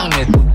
down it.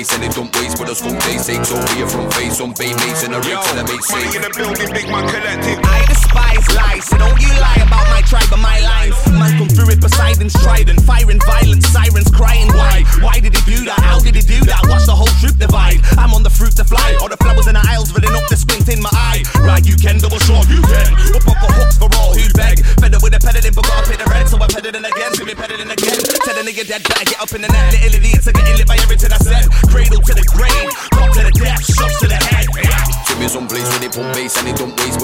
place and they don't waste but us full days. Take so from face on Baymates and a rip to the base. Money in the building, big man collective.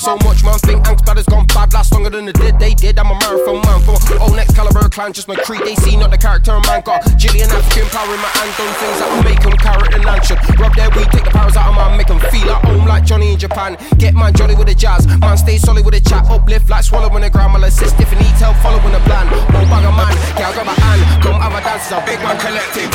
So much man think Angst has gone bad, last longer than the did they did. I'm a marathon man for old next caliber clan, just my creed. They see not the character of man got Jillian African power in my hand, done things that will make them carrot and luncheon. Rub their weed, take the powers out of man, make them feel at home like Johnny in Japan. Get man jolly with the jazz, man stay solid with the chat, uplift like swallowing the ground. I'll assist if you need help, following the plan. No bag a man, girl grab a hand, come have a dance, it's a big man collective.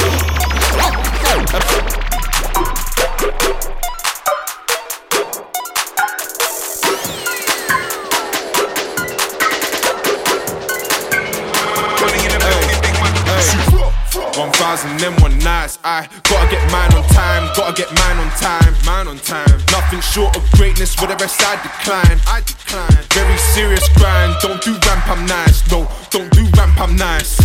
Thousand and one nights. I gotta get mine on time, gotta get mine on time, mine on time. Nothing short of greatness, with the rest I decline. I decline. Very serious grind, don't do ramp, I'm nice. No, don't do ramp, I'm nice.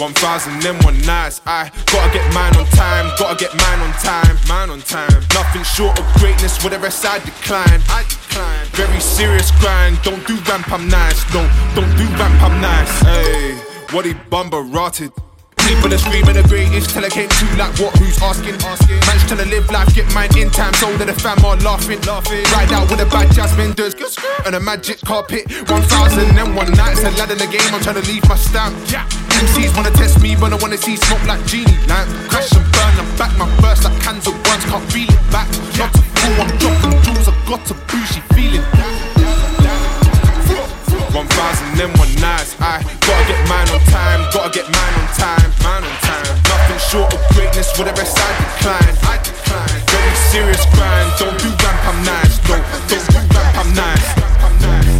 One thousand and one nights. I gotta get mine on time, gotta get mine on time, mine on time. Nothing short of greatness, with the rest I decline. I decline. Very serious grind, don't do ramp, I'm nice. No, don't do ramp, I'm nice. Hey, what he bumper rotted. People are screaming the greatest till I came to like what? Who's asking? Asking. Man's trying to live life get mine in time so that the fam are laughing. Laughing. Ride out with a bad jasmine does and a magic carpet. 1001 nights a lad in the game I'm trying to leave my stamp. Yeah. MCs wanna test me but I wanna see smoke like genie. Lamp Crash and burn I'm back my burst like cans of worms can't feel it back. Not a fool I'm dropping jewels I got a bougie feeling one thousand and one nights. I gotta get mine on time, gotta get mine on time, mine on time. Nothing short of greatness, rest I decline. I decline. Very serious grind, don't do ramp, I'm nice. Don't, don't do ramp, I'm nice.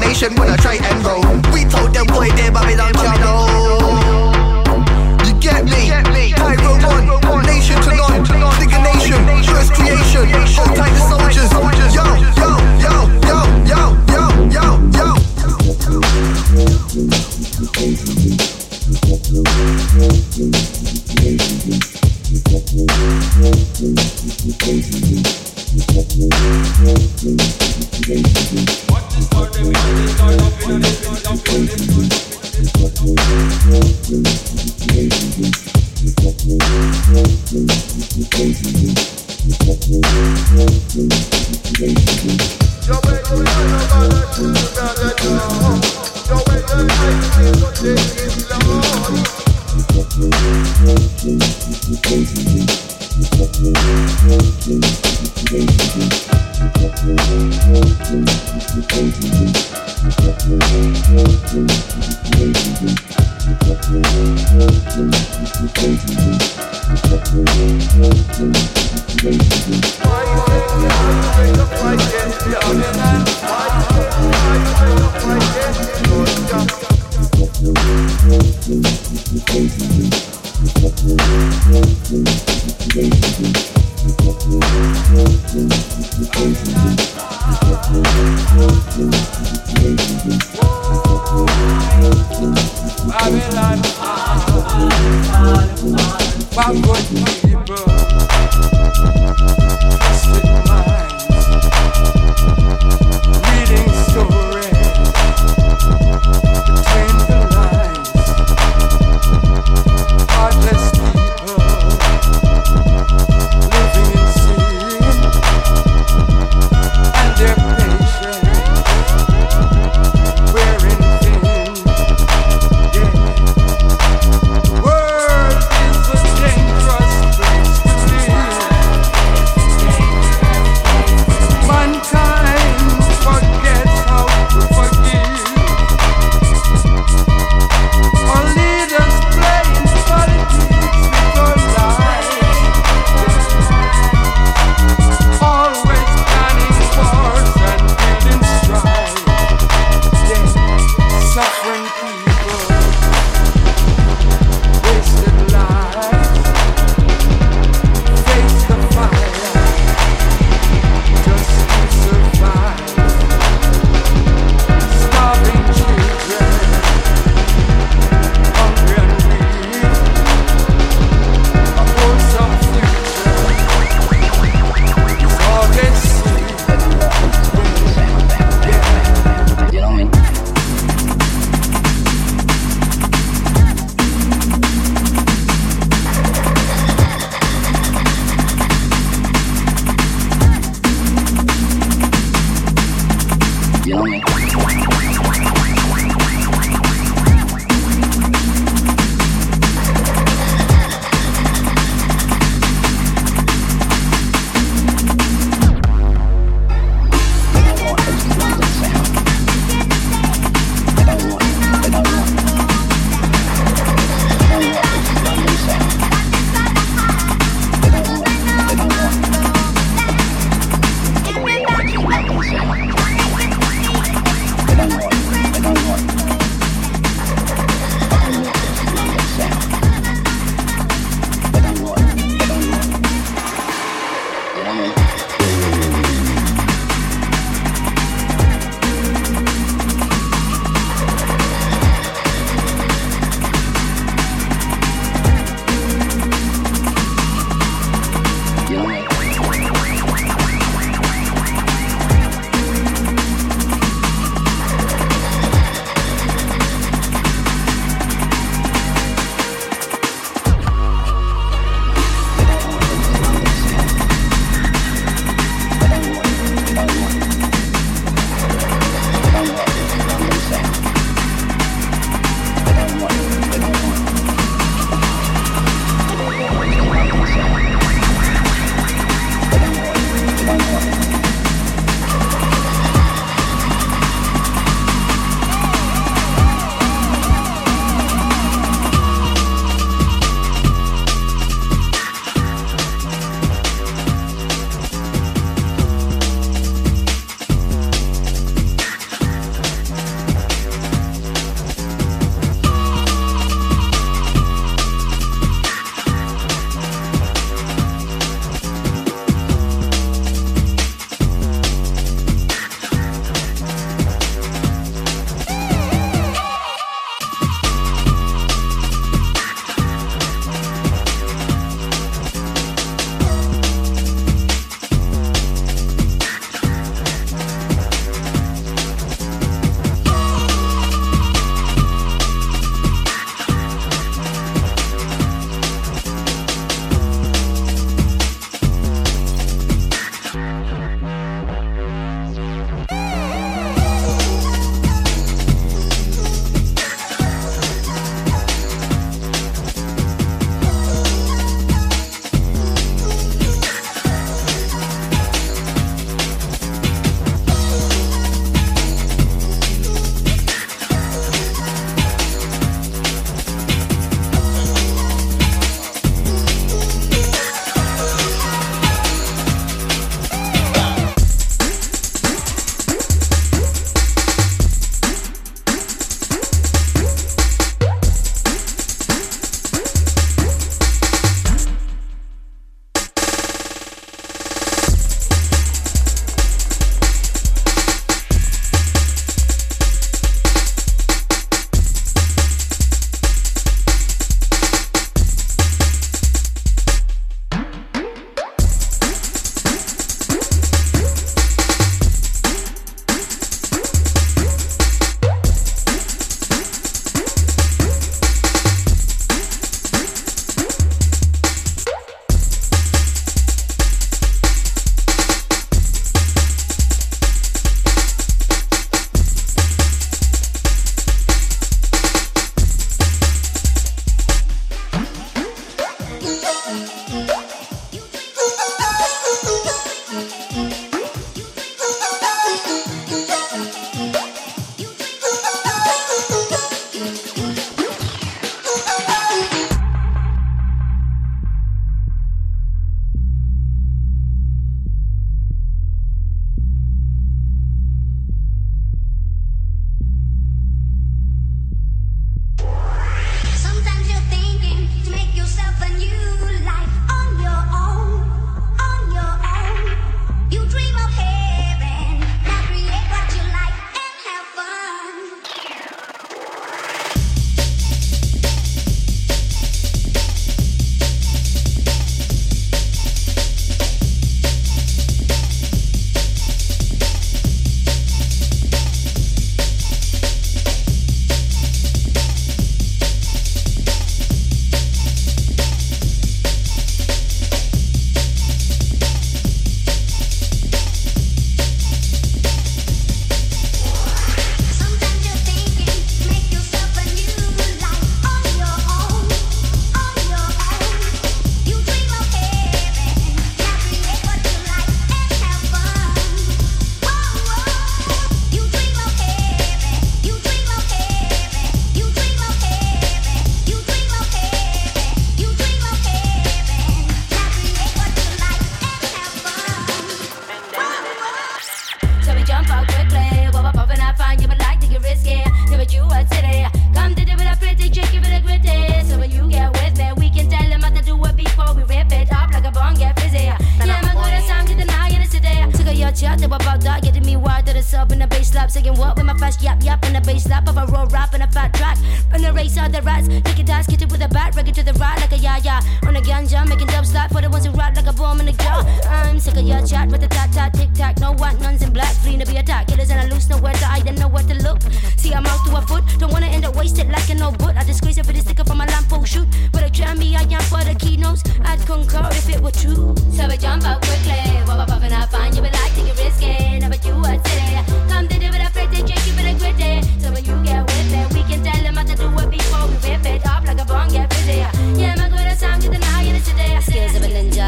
nation when I try and roll. We told them boy they Babylon can't. You get me? Pyro one, nation to none, dig nation, first creation. Hold soldiers. Yo, yo, yo, yo, yo, yo, yo, yo. yo.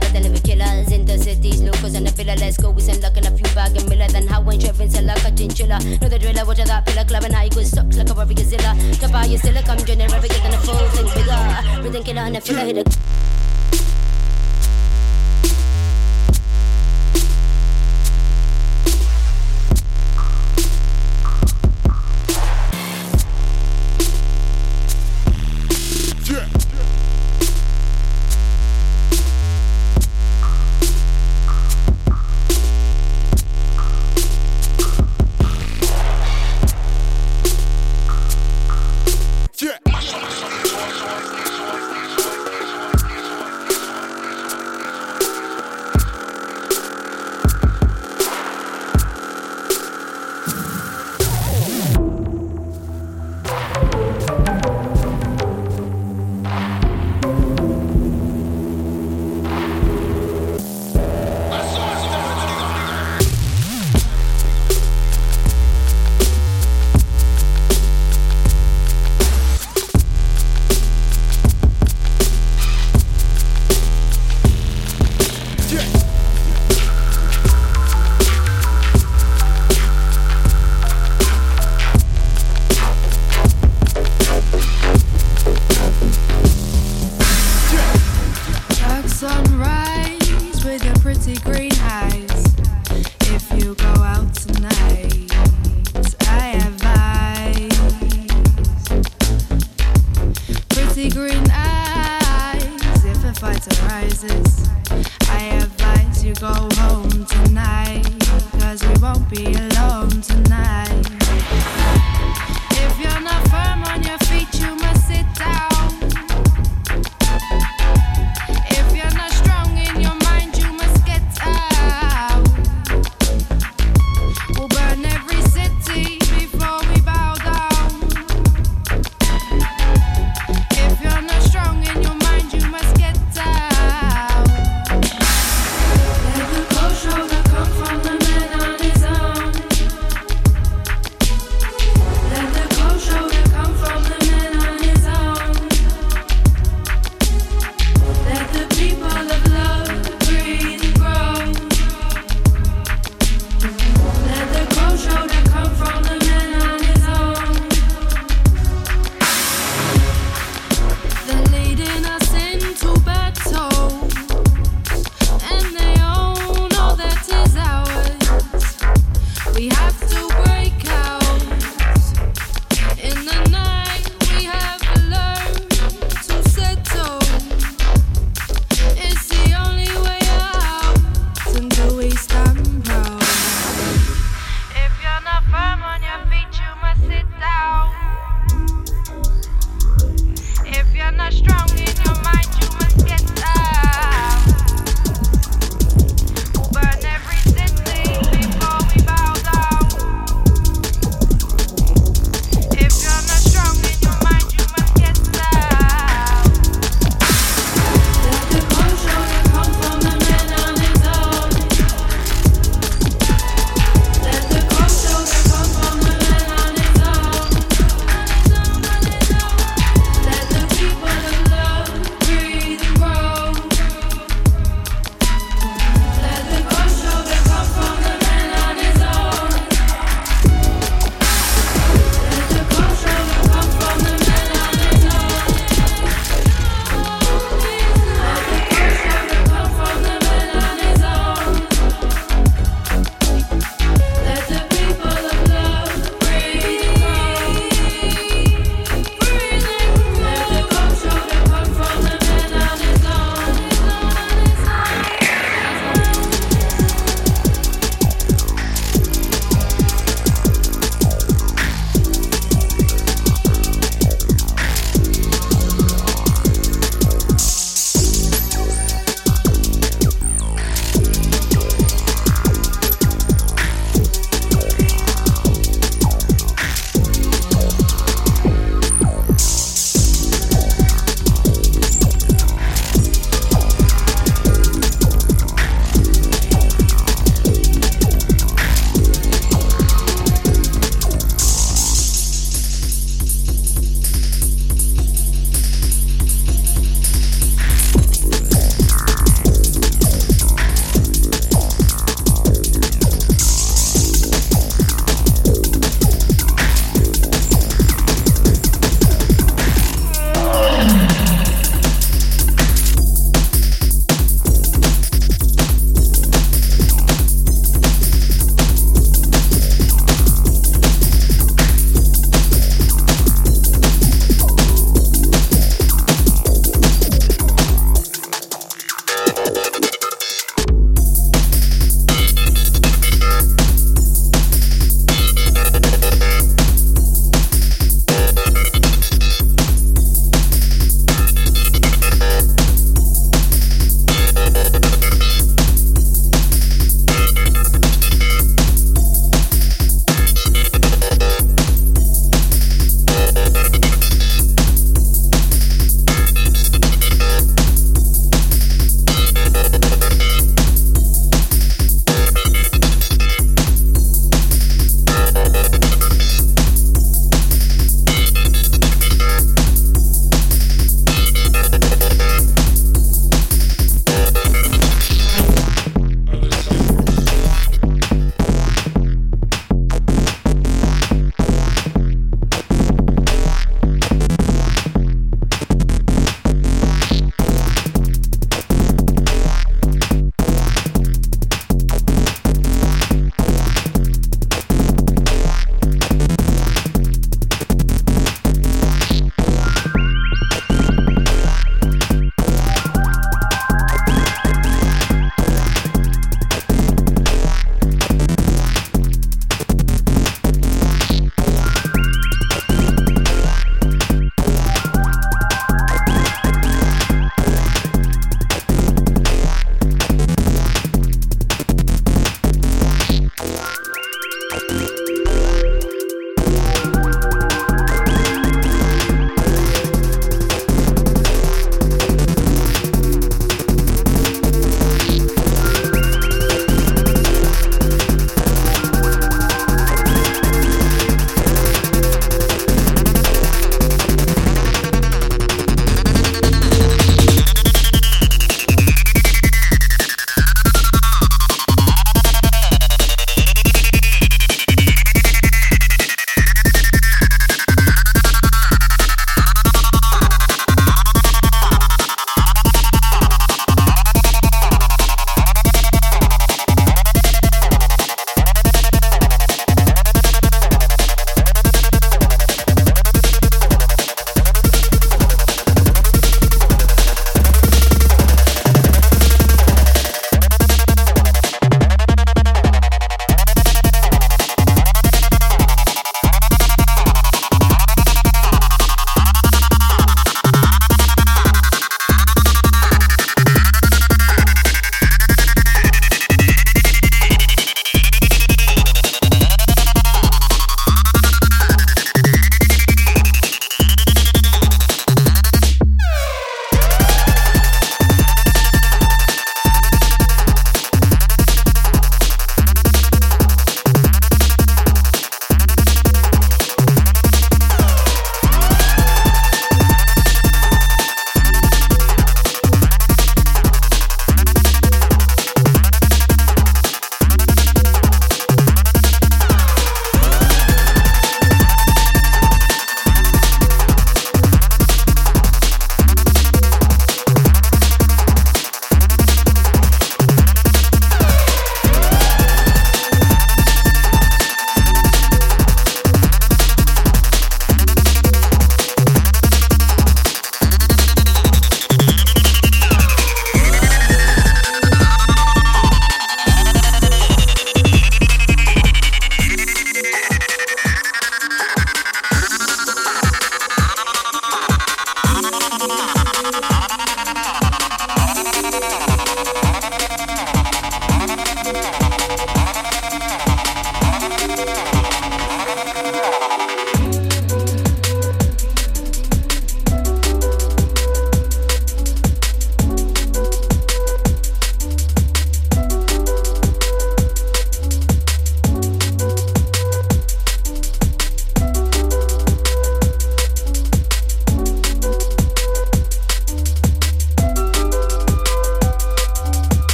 but they live killers in the cities. locals, and the pillar, let's go. We send luck in a few bag and miller. Then how when Trevin sell like a chinchilla. Know the driller, watch out that pillar club and how you could suck like a worry gazilla. Top out your silica, I'm general, everything and the full thing bigger. Rhythm killer and a filler hit a.